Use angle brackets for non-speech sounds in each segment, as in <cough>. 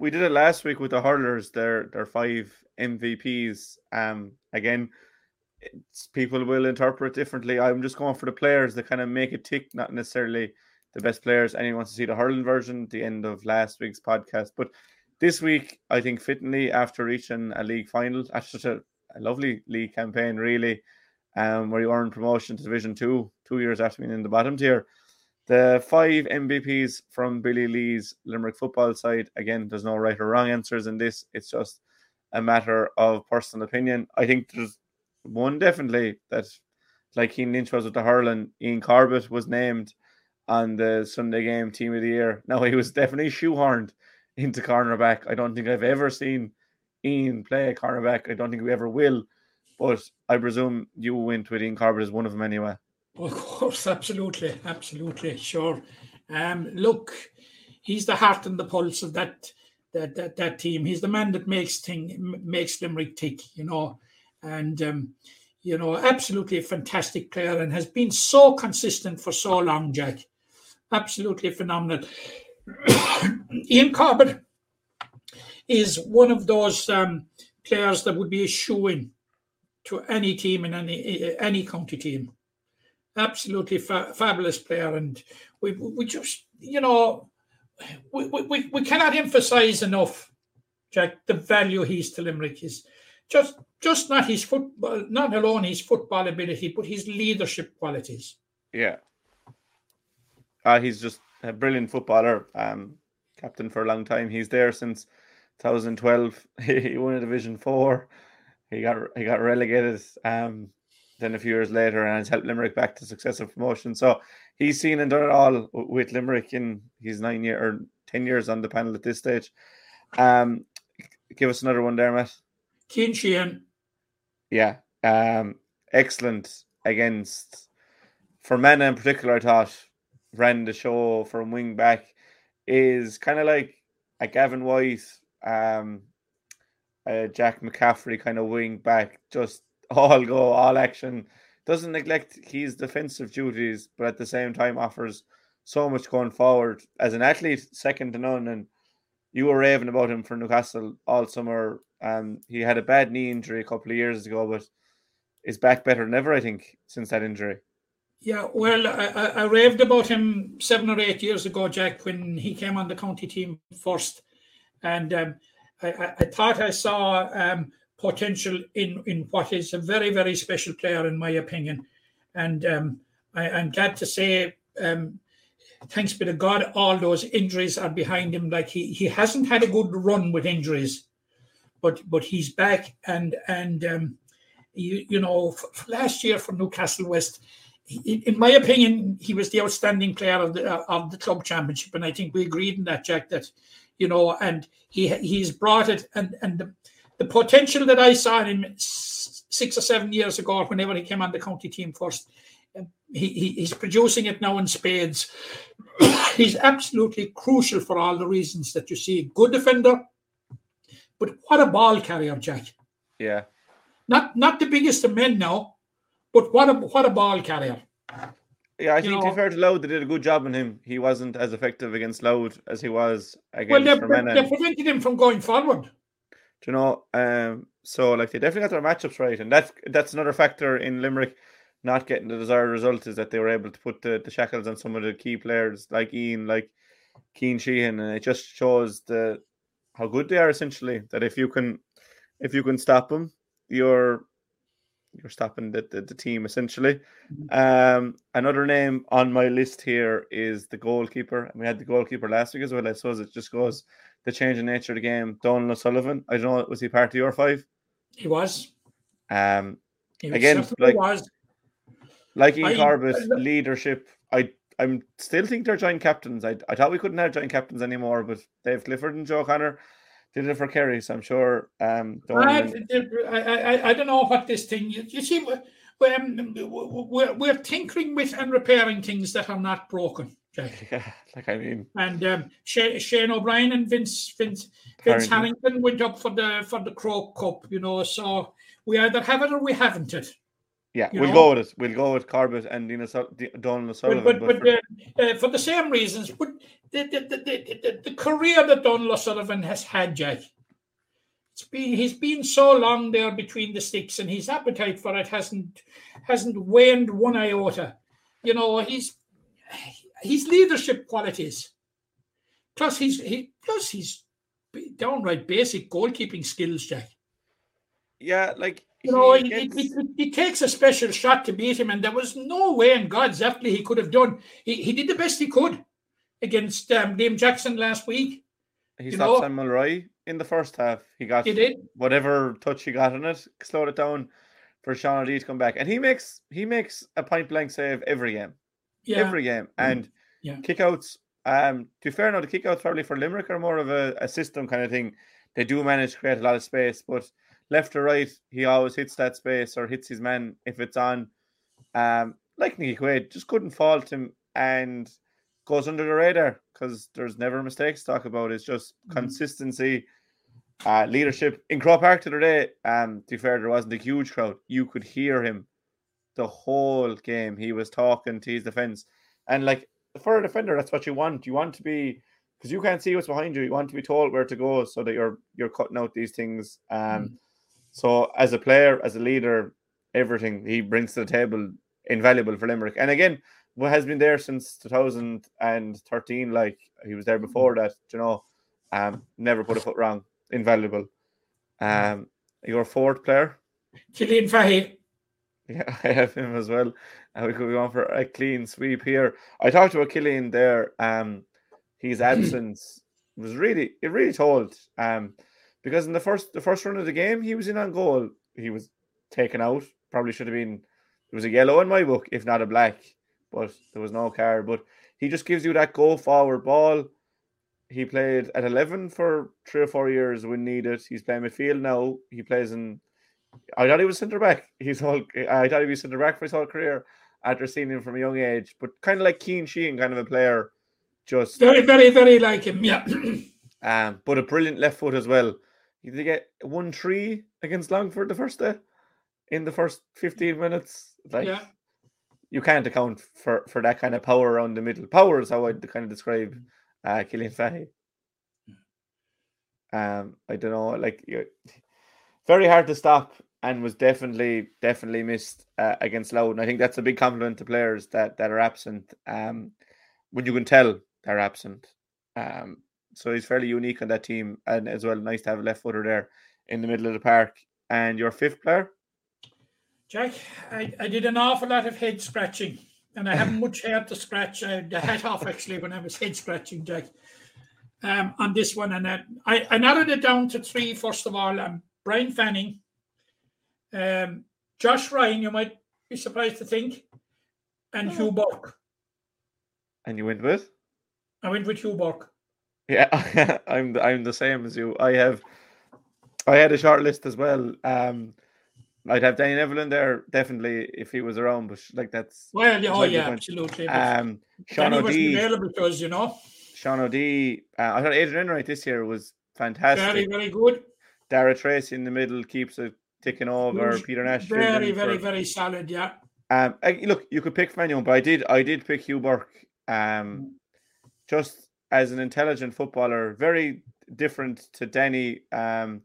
we did it last week with the hurlers. Their their five MVPs. Um, again, people will interpret differently. I'm just going for the players that kind of make it tick, not necessarily the best players. Anyone wants to see the hurling version, at the end of last week's podcast. But this week, I think fittingly after reaching a league final, after such a, a lovely league campaign, really, um, where you earned promotion to Division Two two years after being in the bottom tier. The five MVPs from Billy Lee's Limerick football side. Again, there's no right or wrong answers in this. It's just a matter of personal opinion. I think there's one definitely that, like Cian Lynch was with the hurling, Ian Corbett was named on the Sunday game team of the year. Now he was definitely shoehorned into cornerback. I don't think I've ever seen Ian play a cornerback. I don't think we ever will. But I presume you went with Ian Corbett as one of them anyway. Of course, absolutely, absolutely, sure. Um, look, he's the heart and the pulse of that that that, that team. He's the man that makes thing makes Limerick tick, you know, and um, you know, absolutely a fantastic player and has been so consistent for so long, Jack. Absolutely phenomenal. <coughs> Ian Corbett is one of those um, players that would be a shoe in to any team in any any county team. Absolutely fa- fabulous player, and we we just you know we, we, we cannot emphasize enough, Jack, the value he's to Limerick is just just not his football, not alone his football ability, but his leadership qualities. Yeah, uh, he's just a brilliant footballer. Um, captain for a long time. He's there since 2012. <laughs> he won a Division Four. He got he got relegated. Um, then a few years later, and has helped Limerick back to successive promotion. So he's seen and done it all with Limerick in his nine year or ten years on the panel at this stage. Um, give us another one there, Matt. Cian Sheehan. Yeah. Um, excellent against Fermanagh in particular, I thought ran the show from wing back is kind of like a Gavin White, um, a Jack McCaffrey kind of wing back, just all go, all action. Doesn't neglect his defensive duties, but at the same time offers so much going forward. As an athlete, second to none. And you were raving about him for Newcastle all summer. Um, he had a bad knee injury a couple of years ago, but is back better than ever, I think, since that injury. Yeah, well, I, I, raved about him seven or eight years ago, Jack, when he came on the county team first, and um, I, I, thought I saw um, potential in in what is a very very special player in my opinion, and um, I, am glad to say, um, thanks be to God, all those injuries are behind him. Like he he hasn't had a good run with injuries, but but he's back, and and um, you you know last year for Newcastle West in my opinion, he was the outstanding player of the uh, of the club championship, and I think we agreed in that, Jack. That you know, and he he's brought it, and and the, the potential that I saw in him six or seven years ago, whenever he came on the county team first, um, he, he he's producing it now in spades. <coughs> he's absolutely crucial for all the reasons that you see. Good defender, but what a ball carrier, Jack. Yeah. Not not the biggest of men now but what a what a ball carrier. Yeah, I you think know, to fair to Louth, they did a good job on him. He wasn't as effective against Louth as he was against Well, they, they prevented him from going forward. Do you know? Um, so like they definitely got their matchups right, and that's that's another factor in Limerick not getting the desired result is that they were able to put the, the shackles on some of the key players like Ian, like Cian Sheehan, and it just shows the how good they are essentially. That if you can if you can stop them, you're you're stopping the, the, the team essentially. Mm-hmm. Um, another name on my list here is the goalkeeper. And we had the goalkeeper last week as well. I suppose it just goes the change in nature of the game. Donald O'Sullivan. I don't know, was he part of your five? He was. Um, he again, like was. like Ian Corbett, leadership. I I'm still think they're joint captains. I, I thought we couldn't have joint captains anymore, but Dave Clifford and Joe Connor did it for Kerry, so I'm sure. Um, I, I, I, don't know what this thing. You, you see, we're, um, we're, we're tinkering with and repairing things that are not broken. <laughs> Yeah, like I mean, and um, Shane O'Brien and Vince Vince Vince Harrington went up for the for the Croke Cup, you know. So we either have it or we haven't it. Yeah, we'll know? go with it. We'll go with Corbett and Dina Donald O'Sullivan. But, but, but, for... Uh, uh, for the same reasons, but the, the, the, the, the career that Donald O'Sullivan has had, Jack, it's been he's been so long there between the sticks, and his appetite for it hasn't hasn't waned one iota. You know, he's his leadership qualities, plus he's he plus he's downright basic goalkeeping skills, Jack. Yeah, like you know, it, it, it, it, takes a special shot to beat him, and there was no way in God's earth he could have done. He, he did the best he could against um, Liam Jackson last week. He stopped Sam Mulroy in the first half. He got he did. whatever touch he got on it, slowed it down for Sean O'D to come back, and he makes he makes a point blank save every game, yeah. every game, mm-hmm. and yeah. kickouts. Um, to be fair, now the kickouts probably for Limerick are more of a, a system kind of thing. They do manage to create a lot of space, but left or right, he always hits that space or hits his man if it's on. Um, like Nicky Quaid, just couldn't fault him and goes under the radar because there's never mistakes to talk about. It's just mm-hmm. consistency, uh, leadership. In Croke Park today, um, to be fair, there wasn't a huge crowd. You could hear him the whole game. He was talking to his defense. And like for a defender, that's what you want. You want to be because you can't see what's behind you. You want to be told where to go so that you're you're cutting out these things. Um, mm. So as a player, as a leader, everything he brings to the table invaluable for Limerick. And again, what has been there since 2013. Like he was there before that, you know. Um, never put a foot wrong. Invaluable. Um, your fourth player, Killian Fahy. Yeah, <laughs> I have him as well. And we could be on for a clean sweep here. I talked about Killian there. Um, his absence was really it really told. Um, because in the first the first run of the game, he was in on goal. He was taken out. Probably should have been. There was a yellow in my book, if not a black, but there was no card. But he just gives you that go forward ball. He played at eleven for three or four years when needed. He's playing midfield now. He plays in. I thought he was centre back. <laughs> He's whole. I thought he was centre back for his whole career after seeing him from a young age. But kind of like Cian Sheehan, kind of a player. Just very, very, very like him. Yeah. <clears throat> um, but a brilliant left foot as well. Did they get one three against Longford the first day in the first 15 minutes? Like, yeah. you can't account for, for that kind of power around the middle. Power is how I'd kind of describe uh, Killian Fahy. Um, I don't know, like, very hard to stop and was definitely definitely missed uh, against Louth. I think that's a big compliment to players that that are absent. Um, when you can tell they're absent. Um, so he's fairly unique on that team, and as well, nice to have a left footer there in the middle of the park. And your fifth player, Jack, I, I did an awful lot of head scratching, and I haven't much hair to scratch. I had the hat off actually when I was head scratching, Jack. Um, on this one, and I, I narrowed it down to three. First of all, um, Brian Fanning, um, Josh Ryan. You might be surprised to think, and oh. Hugh Burke. And you went with? I went with Hugh Burke. Yeah, <laughs> I'm I'm the same as you. I have I had a short list as well. Um, I'd have Danny Neville in there definitely if he was around, but like that's well, yeah, oh yeah, absolutely. Um, Sean O'D, available because you know Sean O'D. Uh, I thought Adrian Enright this year was fantastic. Very, very good. Dara Tracy in the middle keeps it ticking over. Peter Nash, very, very, for, very solid. Yeah. Um, I, look, you could pick from anyone, but I did, I did pick Hugh Burke. Um, just as an intelligent footballer, very different to Denny. Um,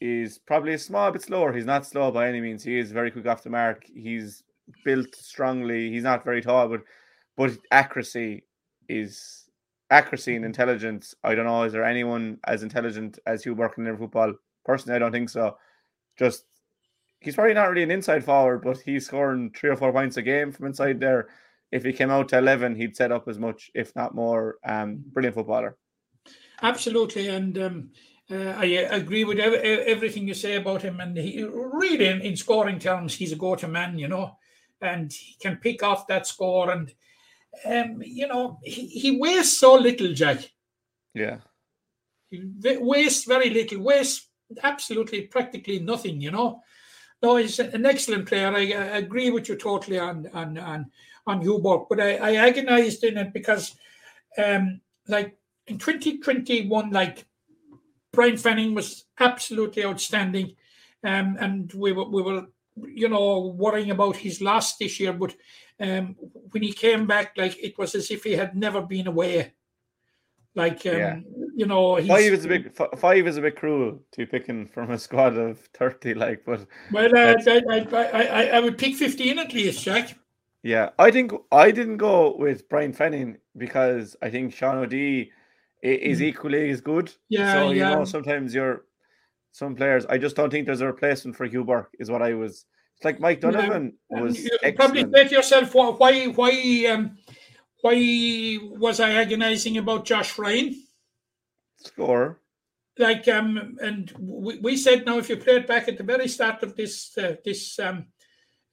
is probably a small bit slower. He's not slow by any means. He is very quick off the mark. He's built strongly. He's not very tall, but but accuracy is accuracy and intelligence. I don't know. Is there anyone as intelligent as Hugh Burke in football? Personally, I don't think so. Just he's probably not really an inside forward, but he's scoring three or four points a game from inside there if he came out to 11, he'd set up as much, if not more. Um, brilliant footballer. Absolutely. And um, uh, I agree with ev- everything you say about him. And he really, in, in scoring terms, he's a go to man, you know, and he can pick off that score. And, um, you know, he, he wastes so little, Jack. Yeah. He wastes very little, wastes absolutely practically nothing, you know. No, he's an excellent player. I, I agree with you totally on on on on Burke, but I, I agonized in it because, um, like in 2021, like Brian Fanning was absolutely outstanding, um, and we were we were you know, worrying about his loss this year, but um, when he came back, like it was as if he had never been away. Like, um, yeah. you know, five is a bit five is a bit cruel to picking from a squad of thirty. Like, but well, uh, I, I, I, I would pick fifteen at least, Jack. Yeah, I think I didn't go with Brian Fanning because I think Sean O'D is mm. equally as good. Yeah, so you yeah. know sometimes you're some players. I just don't think there's a replacement for Hugh Burke. Is what I was. It's like Mike Donovan yeah. was. You probably say to yourself, why, why, um, why was I agonizing about Josh Ryan? Score. Like um, and we, we said now if you play it back at the very start of this uh, this um,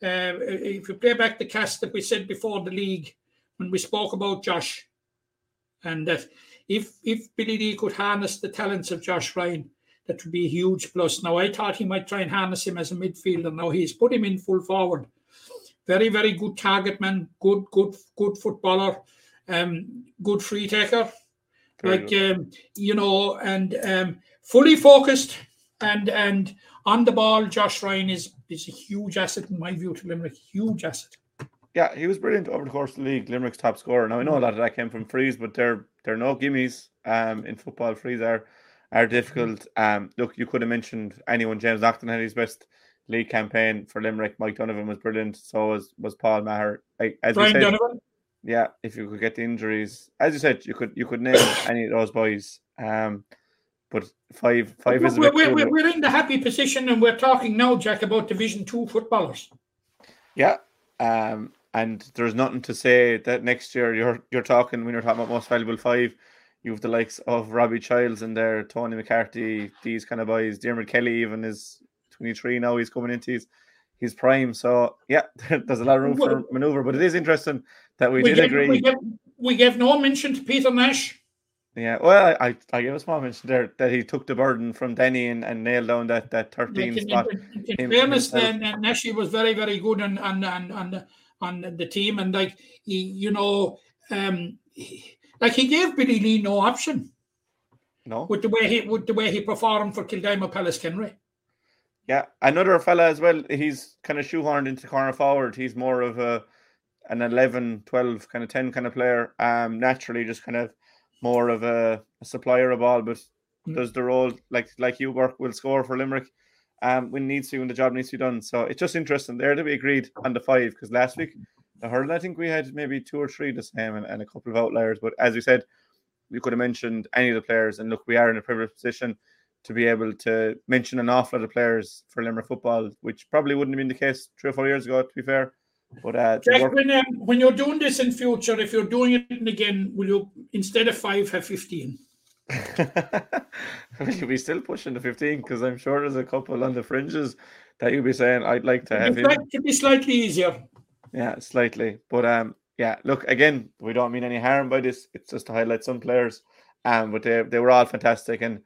uh, if you play back the cast that we said before the league when we spoke about Josh, and that if if Billy Lee could harness the talents of Josh Ryan, that would be a huge plus. Now I thought he might try and harness him as a midfielder. Now he's put him in full forward very, very good target man, good, good, good footballer, um, good free taker, like um, you know, and um, fully focused and and on the ball. Josh Ryan is is a huge asset in my view to Limerick. Huge asset. Yeah, he was brilliant over the course of the league. Limerick's top scorer. Now I know a lot of that came from frees, but they're they're no gimmies. Um, in football, frees are are difficult. Um, look, you could have mentioned anyone. James Naughton had his best league campaign for Limerick. Mike Donovan was brilliant. So was was Paul Maher. as Brian said, Donovan. Yeah, if you could get the injuries, as you said, you could you could name any of those boys. Um, but five five is. We're, we're, we're, in the happy position, and we're talking now, Jack, about Division Two footballers. Yeah, um, and there's nothing to say that next year you're you're talking when you're talking about most valuable five. You have the likes of Robbie Childs in there, Tony McCarthy, these kind of boys. Dermot Kelly even is 23 now. He's coming into his his prime. So yeah, <laughs> there's a lot of room for maneuver. But it is interesting that we, we did agree. We gave, we gave no mention to Peter Nash. Yeah, well, I, I gave a small mention there that he took the burden from Denny and, and nailed down that, that 13 in, spot. In, in fairness, then Nash was very, very good on on, on, on, on the team. And like, he, you know, um, he, like he gave Billy Lee no option. No. With the way he with the way he performed for Kildimo Pallaskenry. Yeah, another fella as well. He's kind of shoehorned into corner forward. He's more of a an 11, 12, kind of 10 kind of player. Um, naturally, just kind of more of a, a supplier of ball, but mm. does the role like like you work will score for Limerick. Um, when needs to, when the job needs to be done. So it's just interesting there to be agreed on the five because last week the hurdle I think we had maybe two or three the same and, and a couple of outliers. But as you said, we could have mentioned any of the players, and look, we are in a privileged position to be able to mention an awful lot of players for Limerick football, which probably wouldn't have been the case three or four years ago, to be fair. But uh, Jack, work- when, um, when you're doing this in future, if you're doing it again, will you instead of five have fifteen? <laughs> will be still pushing the fifteen? Because I'm sure there's a couple on the fringes that you'll be saying I'd like to have. It could be slightly easier. Yeah, slightly, but um, yeah. Look, again, we don't mean any harm by this. It's just to highlight some players, um, but they they were all fantastic and